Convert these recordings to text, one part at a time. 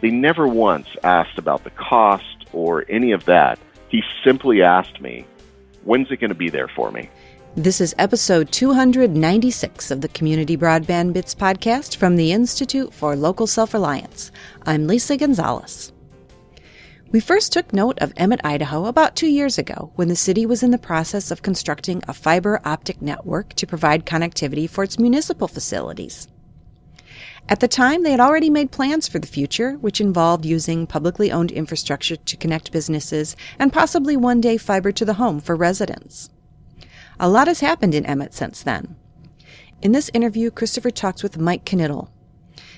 They never once asked about the cost or any of that. He simply asked me, when's it going to be there for me? This is episode 296 of the Community Broadband Bits podcast from the Institute for Local Self Reliance. I'm Lisa Gonzalez. We first took note of Emmett, Idaho about two years ago when the city was in the process of constructing a fiber optic network to provide connectivity for its municipal facilities. At the time, they had already made plans for the future, which involved using publicly owned infrastructure to connect businesses and possibly one day fiber to the home for residents. A lot has happened in Emmett since then. In this interview, Christopher talks with Mike Knittel.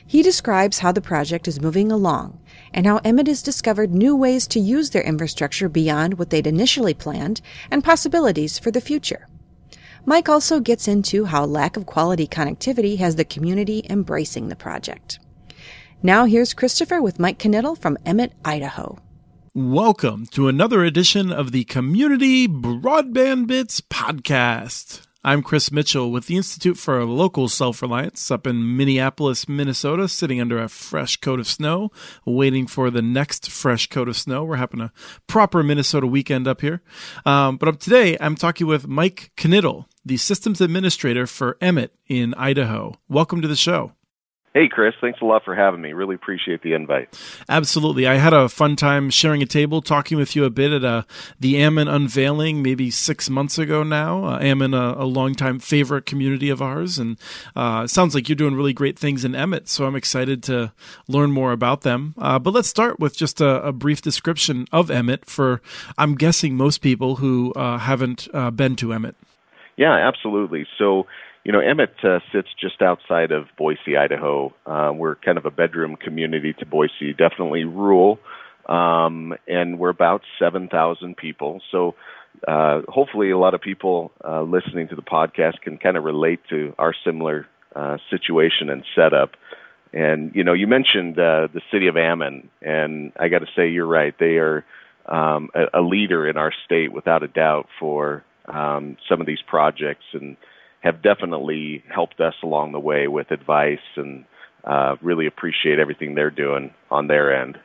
He describes how the project is moving along and how Emmett has discovered new ways to use their infrastructure beyond what they'd initially planned and possibilities for the future. Mike also gets into how lack of quality connectivity has the community embracing the project. Now here's Christopher with Mike Knittel from Emmett, Idaho. Welcome to another edition of the Community Broadband Bits podcast. I'm Chris Mitchell with the Institute for Local Self Reliance up in Minneapolis, Minnesota, sitting under a fresh coat of snow, waiting for the next fresh coat of snow. We're having a proper Minnesota weekend up here. Um, but up today, I'm talking with Mike Knittel, the Systems Administrator for Emmett in Idaho. Welcome to the show. Hey, Chris, thanks a lot for having me. Really appreciate the invite. Absolutely. I had a fun time sharing a table, talking with you a bit at uh, the Ammon unveiling maybe six months ago now. Uh, Ammon, a, a longtime favorite community of ours. And uh, sounds like you're doing really great things in Emmett, so I'm excited to learn more about them. Uh, but let's start with just a, a, brief description of Emmett for, I'm guessing, most people who uh, haven't uh, been to Emmett. Yeah, absolutely. So, you know, Emmett uh, sits just outside of Boise, Idaho. Uh, we're kind of a bedroom community to Boise, definitely rural, um, and we're about 7,000 people. So uh, hopefully, a lot of people uh, listening to the podcast can kind of relate to our similar uh, situation and setup. And you know, you mentioned uh, the city of Ammon, and I got to say, you're right. They are um, a, a leader in our state, without a doubt, for um, some of these projects and have definitely helped us along the way with advice and uh, really appreciate everything they're doing on their end.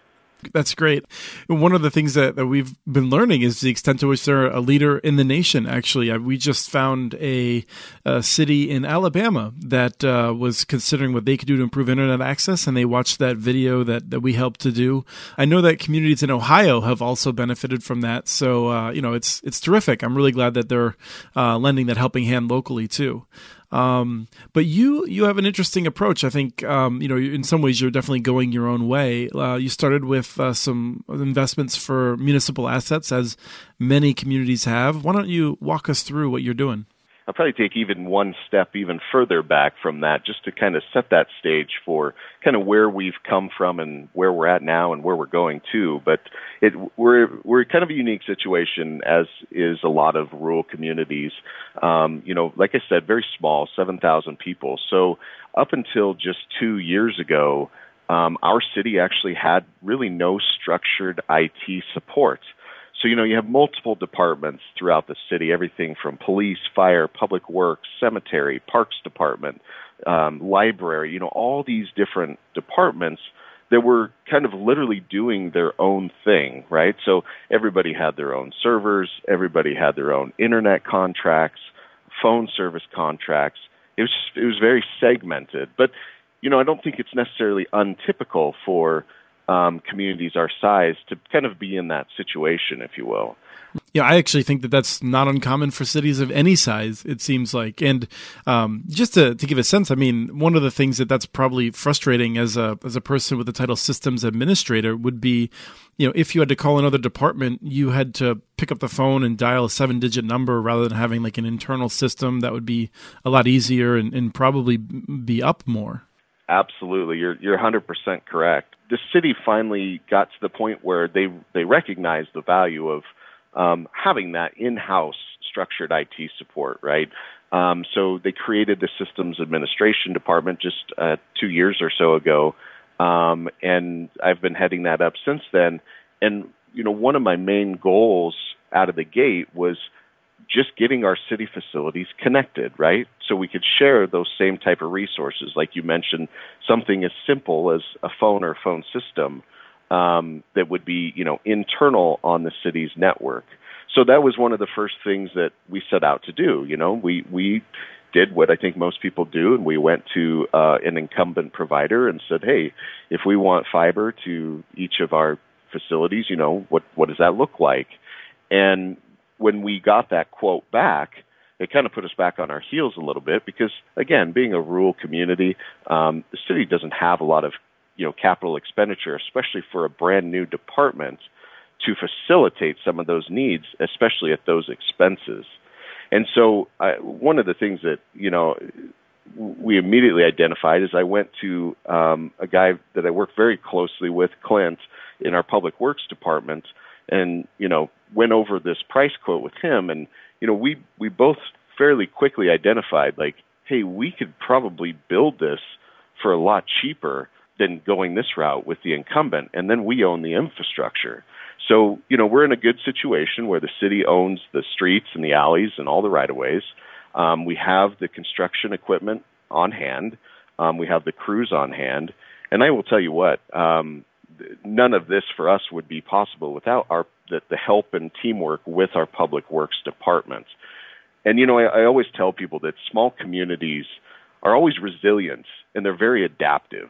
That's great. One of the things that, that we've been learning is the extent to which they're a leader in the nation. Actually, uh, we just found a, a city in Alabama that uh, was considering what they could do to improve internet access, and they watched that video that, that we helped to do. I know that communities in Ohio have also benefited from that. So uh, you know, it's it's terrific. I'm really glad that they're uh, lending that helping hand locally too. Um, but you you have an interesting approach. I think um, you know in some ways you're definitely going your own way. Uh, you started with uh, some investments for municipal assets, as many communities have. Why don't you walk us through what you're doing? I'll probably take even one step even further back from that just to kind of set that stage for kind of where we've come from and where we're at now and where we're going to. But it, we're we're kind of a unique situation as is a lot of rural communities. Um, you know, like I said, very small, seven thousand people. So up until just two years ago, um, our city actually had really no structured IT support. So, you know, you have multiple departments throughout the city, everything from police, fire, public works, cemetery, parks department, um, library, you know, all these different departments that were kind of literally doing their own thing, right? So everybody had their own servers, everybody had their own internet contracts, phone service contracts. It was it was very segmented, but you know, I don't think it's necessarily untypical for um, communities our size to kind of be in that situation, if you will. Yeah, I actually think that that's not uncommon for cities of any size. It seems like, and um, just to, to give a sense, I mean, one of the things that that's probably frustrating as a as a person with the title systems administrator would be, you know, if you had to call another department, you had to pick up the phone and dial a seven digit number rather than having like an internal system that would be a lot easier and, and probably be up more. Absolutely, you're you're 100% correct. The city finally got to the point where they they recognized the value of um, having that in-house structured IT support, right? Um, so they created the systems administration department just uh, two years or so ago, um, and I've been heading that up since then. And you know, one of my main goals out of the gate was just getting our city facilities connected, right? So we could share those same type of resources, like you mentioned, something as simple as a phone or phone system um, that would be, you know, internal on the city's network. So that was one of the first things that we set out to do. You know, we we did what I think most people do, and we went to uh, an incumbent provider and said, "Hey, if we want fiber to each of our facilities, you know, what what does that look like?" And when we got that quote back, it kind of put us back on our heels a little bit because, again, being a rural community, um, the city doesn't have a lot of you know capital expenditure, especially for a brand new department, to facilitate some of those needs, especially at those expenses. And so, I, one of the things that you know we immediately identified is I went to um, a guy that I work very closely with, Clint, in our public works department, and you know went over this price quote with him, and you know we we both fairly quickly identified like, hey, we could probably build this for a lot cheaper than going this route with the incumbent, and then we own the infrastructure. So, you know, we're in a good situation where the city owns the streets and the alleys and all the right of ways. Um, we have the construction equipment on hand. Um, we have the crews on hand. And I will tell you what, um, none of this for us would be possible without our the, the help and teamwork with our public works departments. And you know, I, I always tell people that small communities are always resilient and they're very adaptive.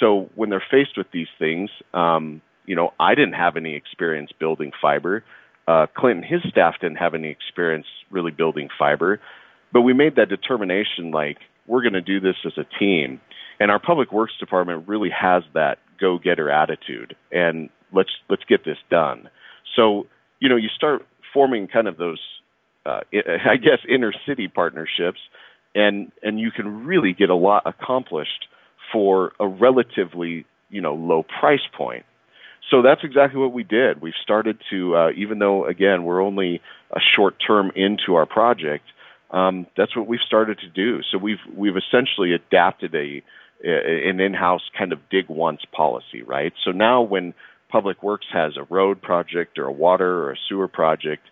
So when they're faced with these things, um, you know, I didn't have any experience building fiber. Uh, Clinton, his staff didn't have any experience really building fiber, but we made that determination like we're going to do this as a team. And our public works department really has that go-getter attitude and let's let's get this done. So, you know, you start forming kind of those uh, I guess inner city partnerships and and you can really get a lot accomplished for a relatively, you know, low price point. So that's exactly what we did. We've started to, uh, even though again we're only a short term into our project, um, that's what we've started to do. So we've we've essentially adapted a Uh, an in-house kind of dig once policy, right? So now when Public Works has a road project or a water or a sewer project,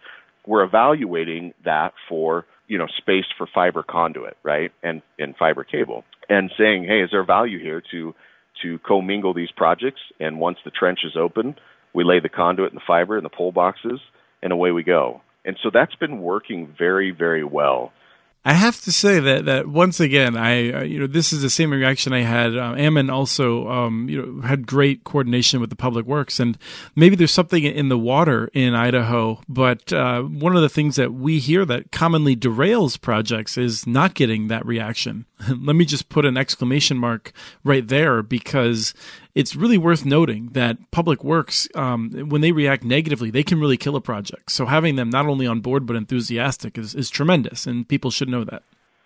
we're evaluating that for you know space for fiber conduit, right, and and fiber cable, and saying, hey, is there value here to to commingle these projects? And once the trench is open, we lay the conduit and the fiber and the pole boxes, and away we go. And so that's been working very, very well. I have to say that that once again, I uh, you know this is the same reaction I had. Uh, Ammon also um, you know had great coordination with the public works, and maybe there's something in the water in Idaho. But uh, one of the things that we hear that commonly derails projects is not getting that reaction. Let me just put an exclamation mark right there because it's really worth noting that public works, um, when they react negatively, they can really kill a project. So having them not only on board but enthusiastic is, is tremendous, and people should know that.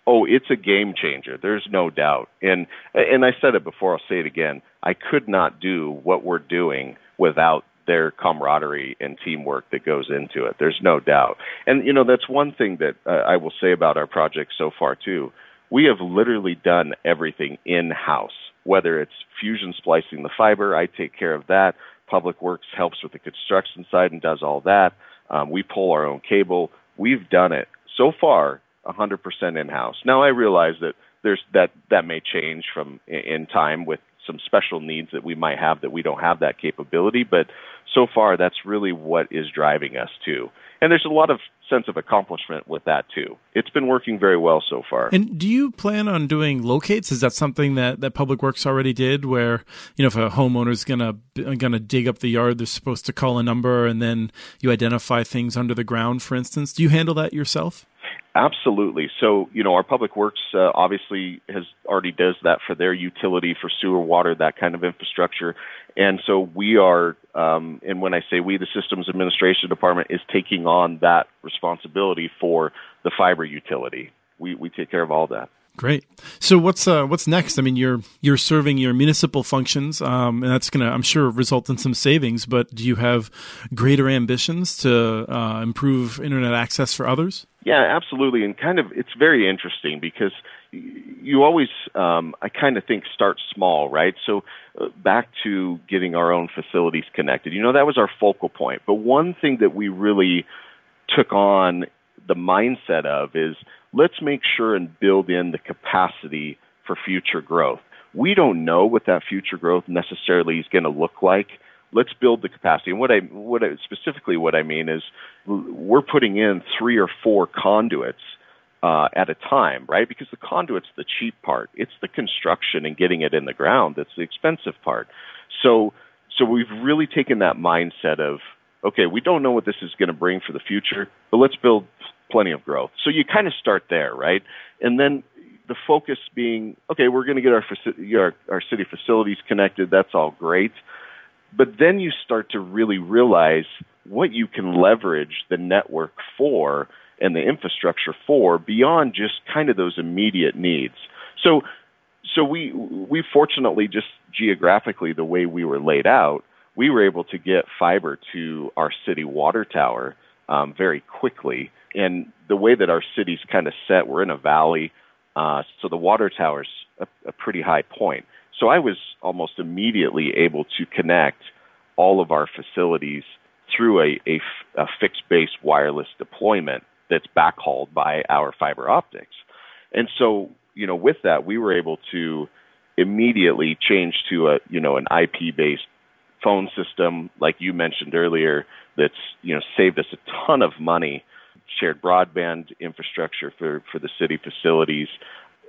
Oh, it's a game changer. There's no doubt. And and I said it before. I'll say it again. I could not do what we're doing without their camaraderie and teamwork that goes into it. There's no doubt. And you know that's one thing that uh, I will say about our project so far too. We have literally done everything in house whether it's fusion splicing the fiber, I take care of that. Public Works helps with the construction side and does all that. Um, we pull our own cable. We've done it so far 100% in house. Now I realize that there's that that may change from in time with some special needs that we might have that we don't have that capability, but so far that's really what is driving us too. And there's a lot of sense of accomplishment with that too. It's been working very well so far. And do you plan on doing locates? Is that something that, that Public Works already did where, you know, if a homeowner's gonna gonna dig up the yard, they're supposed to call a number and then you identify things under the ground, for instance. Do you handle that yourself? Absolutely. So, you know, our public works uh, obviously has already does that for their utility, for sewer, water, that kind of infrastructure. And so we are, um, and when I say we, the systems administration department is taking on that responsibility for the fiber utility. We we take care of all that. Great. So what's uh, what's next? I mean, you're you're serving your municipal functions, um, and that's going to, I'm sure, result in some savings. But do you have greater ambitions to uh, improve internet access for others? Yeah, absolutely. And kind of, it's very interesting because you always, um, I kind of think, start small, right? So uh, back to getting our own facilities connected. You know, that was our focal point. But one thing that we really took on the mindset of is let's make sure and build in the capacity for future growth. We don't know what that future growth necessarily is going to look like. Let's build the capacity. And what I, what I, specifically what I mean is we're putting in three or four conduits uh, at a time, right? Because the conduit's the cheap part. It's the construction and getting it in the ground that's the expensive part. So, so we've really taken that mindset of, okay, we don't know what this is going to bring for the future, but let's build plenty of growth. So you kind of start there, right? And then the focus being, okay, we're going to get our, our, our city facilities connected. That's all great. But then you start to really realize what you can leverage the network for and the infrastructure for beyond just kind of those immediate needs. So, so we we fortunately just geographically the way we were laid out, we were able to get fiber to our city water tower um, very quickly. And the way that our city's kind of set, we're in a valley, uh, so the water tower's a, a pretty high point. So I was almost immediately able to connect all of our facilities through a, fixed base wireless deployment that's backhauled by our fiber optics. And so, you know, with that, we were able to immediately change to a, you know, an IP based phone system, like you mentioned earlier, that's, you know, saved us a ton of money, shared broadband infrastructure for, for the city facilities.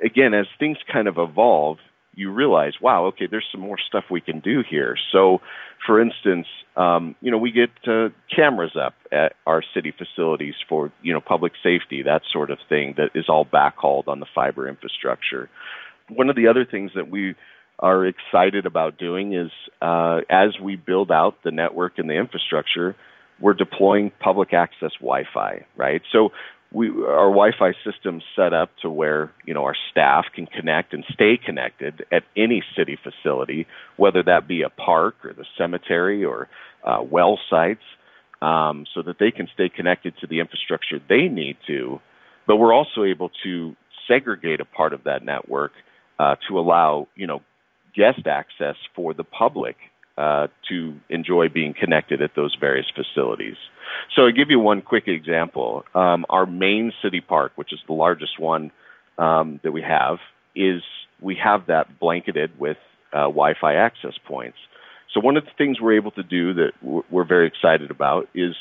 Again, as things kind of evolve, you realize, wow, okay, there's some more stuff we can do here. So, for instance, um, you know, we get uh, cameras up at our city facilities for you know public safety, that sort of thing, that is all backhauled on the fiber infrastructure. One of the other things that we are excited about doing is uh, as we build out the network and the infrastructure, we're deploying public access Wi-Fi, right? So we our Wi-Fi system set up to where you know our staff can connect and stay connected at any city facility, whether that be a park or the cemetery or uh, well sites, um, so that they can stay connected to the infrastructure they need to. But we're also able to segregate a part of that network uh, to allow you know guest access for the public uh, to enjoy being connected at those various facilities. So I'll give you one quick example. Um, our main city park, which is the largest one um, that we have, is we have that blanketed with uh, Wi-Fi access points. So one of the things we're able to do that we're very excited about is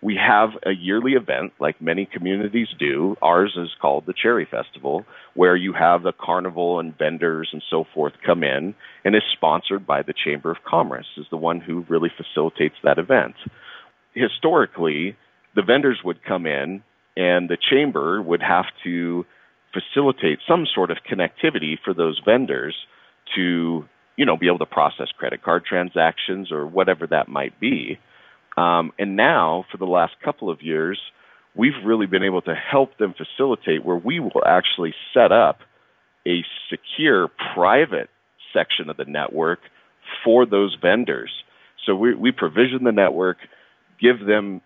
we have a yearly event, like many communities do. Ours is called the Cherry Festival, where you have the carnival and vendors and so forth come in, and is sponsored by the Chamber of Commerce, is the one who really facilitates that event. Historically, the vendors would come in, and the chamber would have to facilitate some sort of connectivity for those vendors to, you know, be able to process credit card transactions or whatever that might be. Um, and now, for the last couple of years, we've really been able to help them facilitate where we will actually set up a secure private section of the network for those vendors. So we, we provision the network, give them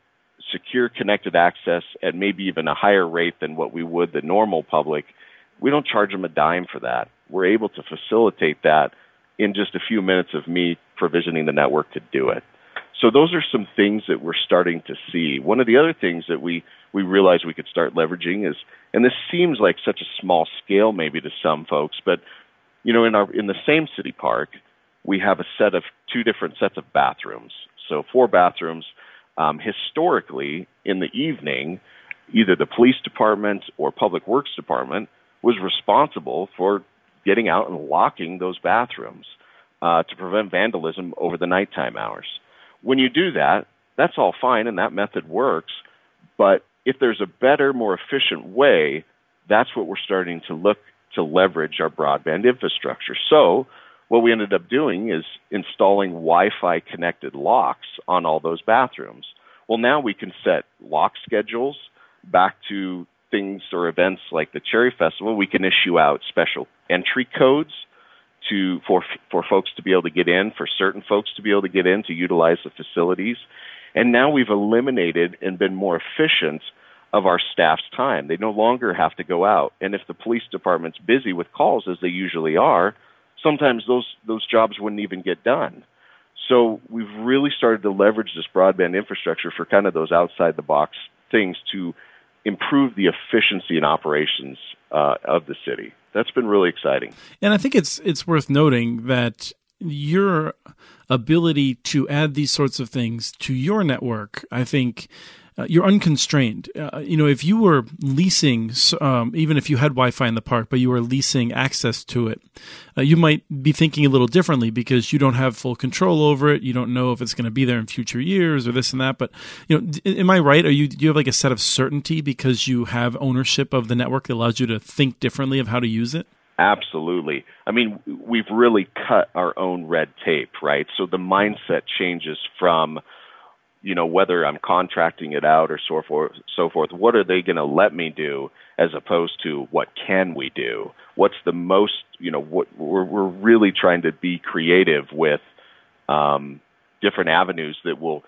secure connected access at maybe even a higher rate than what we would the normal public. We don't charge them a dime for that. We're able to facilitate that in just a few minutes of me provisioning the network to do it. So those are some things that we're starting to see. One of the other things that we we realized we could start leveraging is, and this seems like such a small scale maybe to some folks, but you know, in our in the same city park, we have a set of two different sets of bathrooms. So four bathrooms. Um, historically, in the evening, either the police department or public works department was responsible for getting out and locking those bathrooms uh, to prevent vandalism over the nighttime hours. When you do that, that's all fine and that method works. But if there's a better, more efficient way, that's what we're starting to look to leverage our broadband infrastructure. So, what we ended up doing is installing Wi Fi connected locks on all those bathrooms. Well, now we can set lock schedules back to things or events like the Cherry Festival. We can issue out special entry codes to for for folks to be able to get in, for certain folks to be able to get in to utilize the facilities. And now we've eliminated and been more efficient of our staff's time. They no longer have to go out. And if the police department's busy with calls as they usually are, sometimes those those jobs wouldn't even get done. So we've really started to leverage this broadband infrastructure for kind of those outside the box things to improve the efficiency and operations uh, of the city. That's been really exciting. And I think it's it's worth noting that your ability to add these sorts of things to your network, I think uh, you're unconstrained. Uh, you know, if you were leasing, um, even if you had Wi-Fi in the park, but you were leasing access to it, uh, you might be thinking a little differently because you don't have full control over it. You don't know if it's going to be there in future years or this and that. But you know, am I right? Are you do you have like a set of certainty because you have ownership of the network that allows you to think differently of how to use it? Absolutely. I mean, we've really cut our own red tape, right? So the mindset changes from you know whether I'm contracting it out or so forth. So forth. What are they going to let me do, as opposed to what can we do? What's the most you know? What we're we're really trying to be creative with um, different avenues that will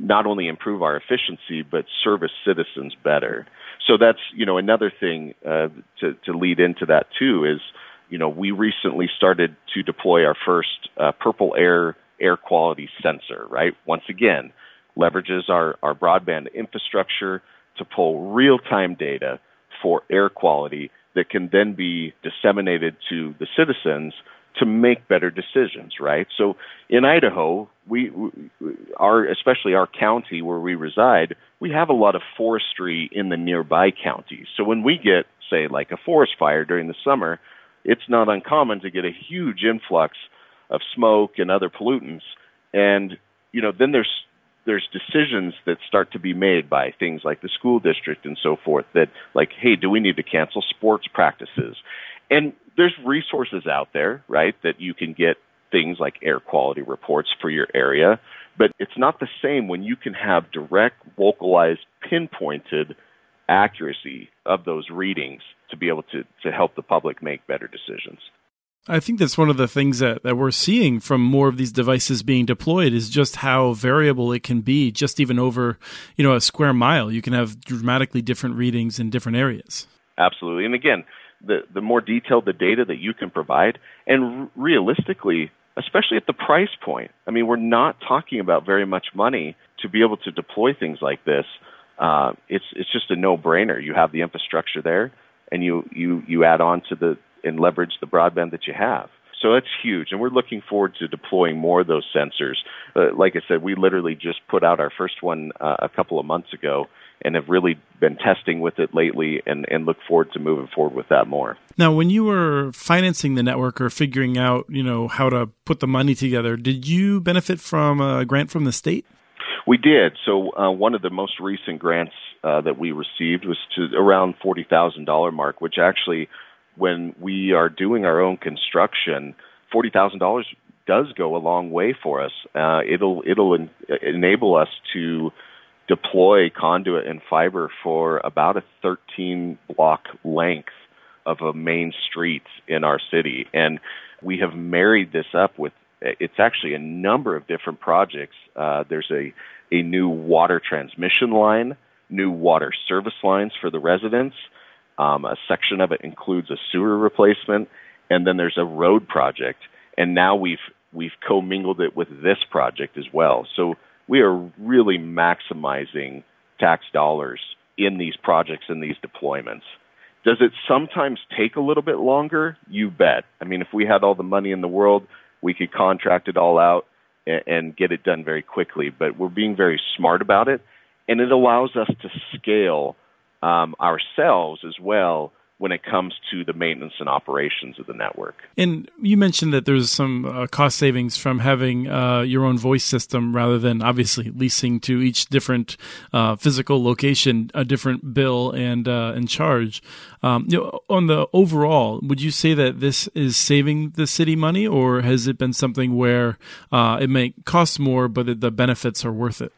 not only improve our efficiency but service citizens better. So that's you know another thing uh, to to lead into that too is you know we recently started to deploy our first uh, Purple Air air quality sensor, right? Once again, leverages our, our broadband infrastructure to pull real time data for air quality that can then be disseminated to the citizens to make better decisions, right? So in Idaho, we, our especially our county where we reside, we have a lot of forestry in the nearby counties. So when we get say like a forest fire during the summer, it's not uncommon to get a huge influx of smoke and other pollutants. And you know, then there's there's decisions that start to be made by things like the school district and so forth that like, hey, do we need to cancel sports practices? And there's resources out there, right, that you can get things like air quality reports for your area, but it's not the same when you can have direct, localized, pinpointed accuracy of those readings to be able to, to help the public make better decisions. I think that's one of the things that, that we're seeing from more of these devices being deployed is just how variable it can be, just even over, you know, a square mile. You can have dramatically different readings in different areas. Absolutely. And again, the, the more detailed the data that you can provide, and r- realistically, especially at the price point, I mean, we're not talking about very much money to be able to deploy things like this. Uh, it's it's just a no-brainer. You have the infrastructure there, and you you you add on to the and leverage the broadband that you have. So that's huge, and we're looking forward to deploying more of those sensors. Uh, like I said, we literally just put out our first one uh, a couple of months ago, and have really been testing with it lately, and, and look forward to moving forward with that more. Now, when you were financing the network or figuring out, you know, how to put the money together, did you benefit from a grant from the state? We did. So uh, one of the most recent grants uh, that we received was to around forty thousand dollar mark, which actually when we are doing our own construction, forty thousand dollars does go a long way for us. Uh, it'll it'll en- enable us to deploy conduit and fiber for about a 13 block length of a main street in our city, and we have married this up with. It's actually a number of different projects. Uh, there's a a new water transmission line, new water service lines for the residents. Um, a section of it includes a sewer replacement, and then there's a road project. And now we've we've commingled it with this project as well. So we are really maximizing tax dollars in these projects and these deployments. Does it sometimes take a little bit longer? You bet. I mean, if we had all the money in the world, we could contract it all out and, and get it done very quickly. But we're being very smart about it, and it allows us to scale um, ourselves as well when it comes to the maintenance and operations of the network. And you mentioned that there's some uh, cost savings from having uh, your own voice system rather than obviously leasing to each different uh, physical location a different bill and uh, and charge. Um, you know, on the overall, would you say that this is saving the city money, or has it been something where uh, it may cost more, but the benefits are worth it?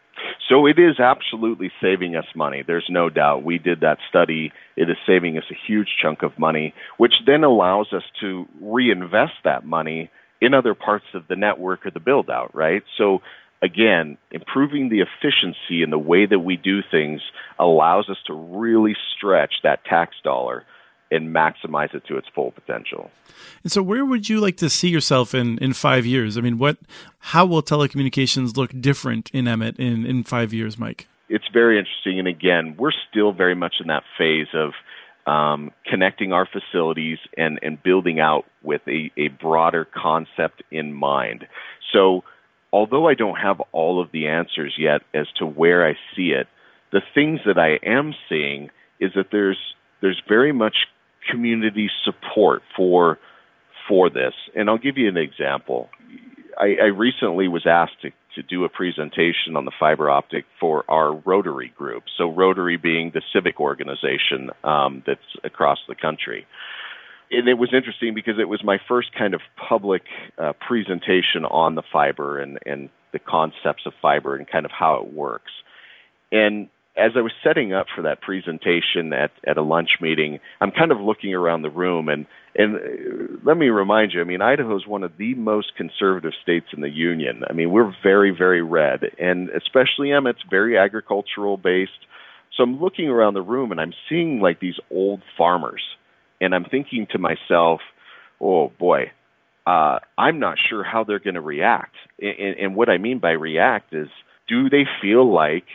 So it is absolutely saving us money. There's no doubt. We did that study. It is saving us a huge chunk of money, which then allows us to reinvest that money in other parts of the network or the build out, right? So again, improving the efficiency in the way that we do things allows us to really stretch that tax dollar and maximize it to its full potential. And so, where would you like to see yourself in in five years? I mean, what, how will telecommunications look different in Emmett in in five years, Mike? it's very interesting. And again, we're still very much in that phase of um, connecting our facilities and, and building out with a, a broader concept in mind. So, although I don't have all of the answers yet as to where I see it, the things that I am seeing is that there's there's very much community support for for this. And I'll give you an example. I, I recently was asked to to do a presentation on the fiber optic for our Rotary group. So, Rotary being the civic organization um, that's across the country. And it was interesting because it was my first kind of public uh, presentation on the fiber and, and the concepts of fiber and kind of how it works. And as I was setting up for that presentation at, at a lunch meeting, I'm kind of looking around the room and and uh, let me remind you, I mean, Idaho is one of the most conservative states in the union. I mean, we're very, very red, and especially Emmett's very agricultural based. So I'm looking around the room and I'm seeing like these old farmers, and I'm thinking to myself, oh boy, uh, I'm not sure how they're going to react. And, and what I mean by react is, do they feel like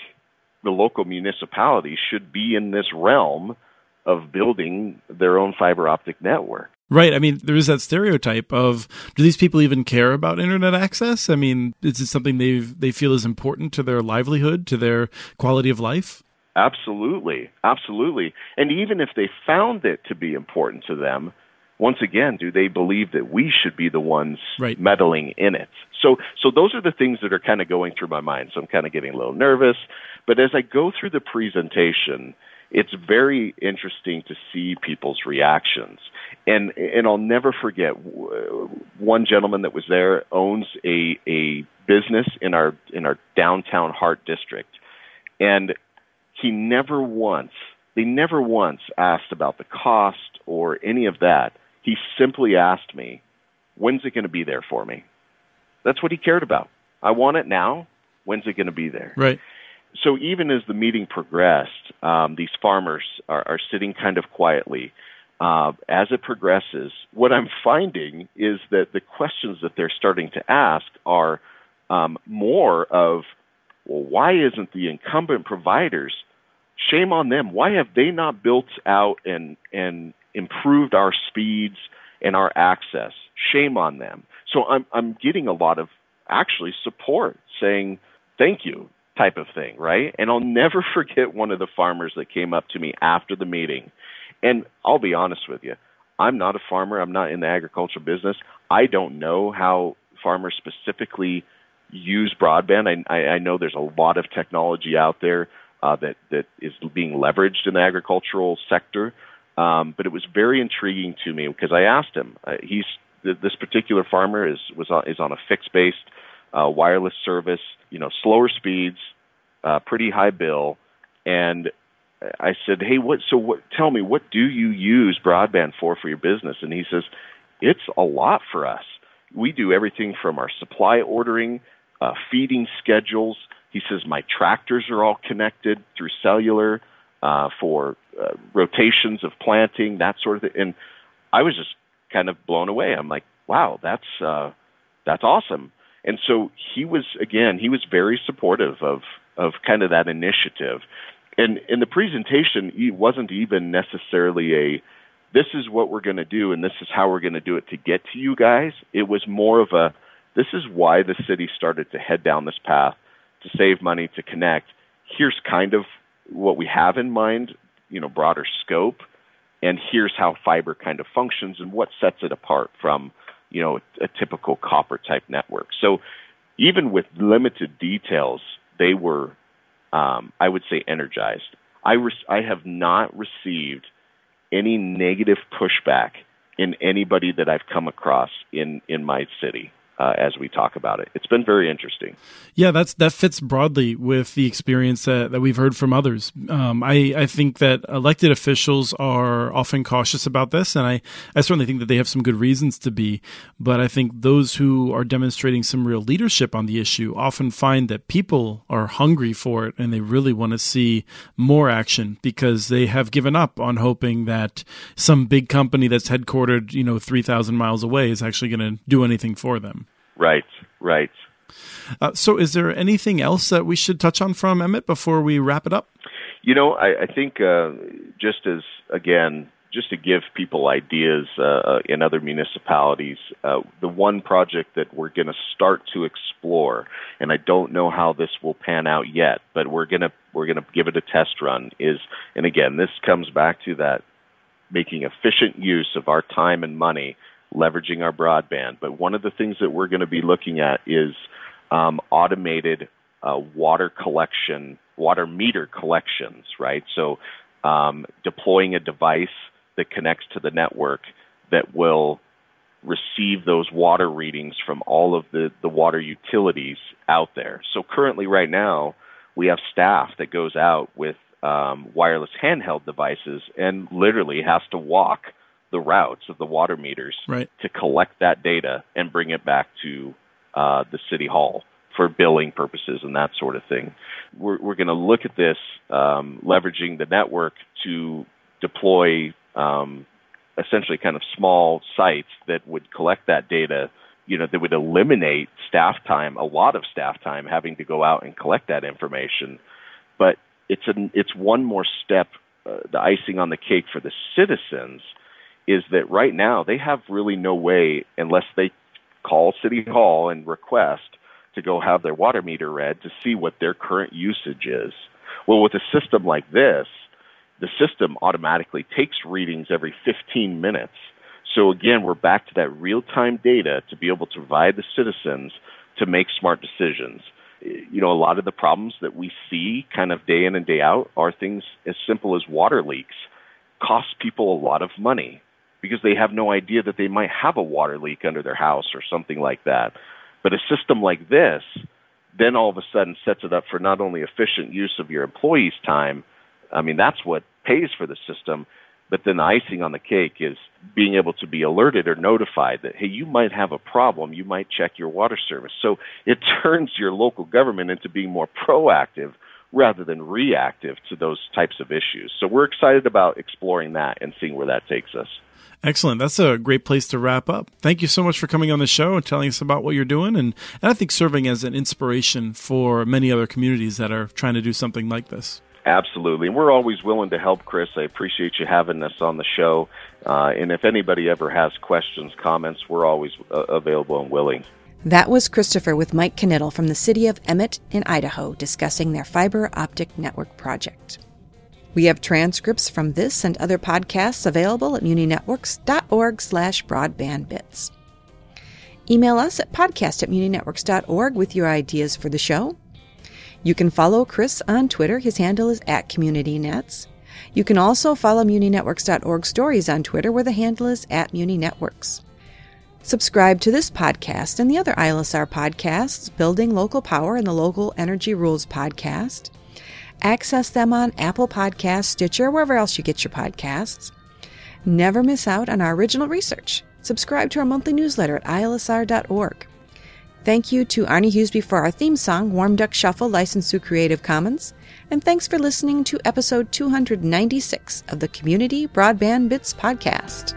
the local municipalities should be in this realm of building their own fiber optic network. Right. I mean, there is that stereotype of do these people even care about internet access? I mean, is it something they they feel is important to their livelihood, to their quality of life? Absolutely. Absolutely. And even if they found it to be important to them, once again, do they believe that we should be the ones right. meddling in it? So, so those are the things that are kind of going through my mind. So I'm kind of getting a little nervous. But as I go through the presentation, it's very interesting to see people's reactions. And and I'll never forget one gentleman that was there owns a a business in our in our downtown heart district, and he never once they never once asked about the cost or any of that. He simply asked me, "When's it going to be there for me?" That's what he cared about. I want it now. When's it going to be there? Right so even as the meeting progressed, um, these farmers are, are, sitting kind of quietly. Uh, as it progresses, what I'm finding is that the questions that they're starting to ask are um, more of, well, why isn't the incumbent providers? Shame on them. Why have they not built out and and improved our speeds and our access? Shame on them. So I'm I'm getting a lot of actually support saying thank you type of thing, right? And I'll never forget one of the farmers that came up to me after the meeting. And I'll be honest with you, I'm not a farmer. I'm not in the agricultural business. I don't know how farmers specifically use broadband. I, I, know there's a lot of technology out there uh, that that is being leveraged in the agricultural sector. Um, but it was very intriguing to me because I asked him. Uh, he's this particular farmer is was on, is on a fixed based uh, wireless service, you know, slower speeds, uh, pretty high bill, and I said, "Hey, what? So, what? Tell me, what do you use broadband for for your business?" And he says, "It's a lot for us. We do everything from our supply ordering, uh, feeding schedules." He says, "My tractors are all connected through cellular uh, for uh, rotations of planting, that sort of thing." And I was just kind of blown away. I'm like, "Wow, that's uh, that's awesome." And so he was again, he was very supportive of of kind of that initiative. And in the presentation, he wasn't even necessarily a this is what we're going to do and this is how we're going to do it to get to you guys. It was more of a this is why the city started to head down this path to save money to connect. Here's kind of what we have in mind, you know, broader scope, and here's how fiber kind of functions and what sets it apart from you know, a, a typical copper type network. So even with limited details, they were, um, I would say, energized. I, re- I have not received any negative pushback in anybody that I've come across in, in my city uh, as we talk about it. It's been very interesting. Yeah, that's that fits broadly with the experience that, that we've heard from others. Um, I, I think that elected officials are often cautious about this, and I, I certainly think that they have some good reasons to be. But I think those who are demonstrating some real leadership on the issue often find that people are hungry for it and they really want to see more action because they have given up on hoping that some big company that's headquartered, you know, 3,000 miles away is actually going to do anything for them. Right, right. Uh, so, is there anything else that we should touch on from Emmett before we wrap it up? You know, I, I think uh, just as again, just to give people ideas uh, uh in other municipalities, uh, the one project that we're going to start to explore, and I don't know how this will pan out yet, but we're going to we're going to give it a test run. Is and again, this comes back to that making efficient use of our time and money, leveraging our broadband. But one of the things that we're going to be looking at is um, automated uh, water collection, water meter collections, right? So um, deploying a device that connects to the network that will receive those water readings from all of the, the water utilities out there. So currently, right now, we have staff that goes out with um, wireless handheld devices and literally has to walk the routes of the water meters right. to collect that data and bring it back to uh, the city hall for billing purposes and that sort of thing. We're, we're going to look at this um, leveraging the network to deploy um, essentially kind of small sites that would collect that data. You know, that would eliminate staff time, a lot of staff time having to go out and collect that information. But it's an it's one more step. Uh, the icing on the cake for the citizens is that right now they have really no way unless they call city hall and request to go have their water meter read to see what their current usage is. Well, with a system like this, the system automatically takes readings every 15 minutes. So again, we're back to that real-time data to be able to provide the citizens to make smart decisions. You know, a lot of the problems that we see kind of day in and day out are things as simple as water leaks. Cost people a lot of money because they have no idea that they might have a water leak under their house or something like that. But a system like this then all of a sudden sets it up for not only efficient use of your employees' time, I mean, that's what pays for the system, but then the icing on the cake is being able to be alerted or notified that, hey, you might have a problem. You might check your water service. So it turns your local government into being more proactive rather than reactive to those types of issues. So we're excited about exploring that and seeing where that takes us. Excellent. That's a great place to wrap up. Thank you so much for coming on the show and telling us about what you're doing and, and I think serving as an inspiration for many other communities that are trying to do something like this. Absolutely. And we're always willing to help, Chris. I appreciate you having us on the show. Uh, and if anybody ever has questions, comments, we're always uh, available and willing. That was Christopher with Mike Knittel from the city of Emmett in Idaho discussing their fiber optic network project. We have transcripts from this and other podcasts available at muninetworks.org slash broadbandbits. Email us at podcast at muninetworks.org with your ideas for the show. You can follow Chris on Twitter. His handle is at CommunityNets. You can also follow muninetworks.org stories on Twitter where the handle is at muninetworks. Subscribe to this podcast and the other ILSR podcasts, Building Local Power and the Local Energy Rules podcast. Access them on Apple Podcasts, Stitcher, wherever else you get your podcasts. Never miss out on our original research. Subscribe to our monthly newsletter at ilsr.org. Thank you to Arnie Huseby for our theme song, Warm Duck Shuffle, licensed through Creative Commons. And thanks for listening to episode 296 of the Community Broadband Bits podcast.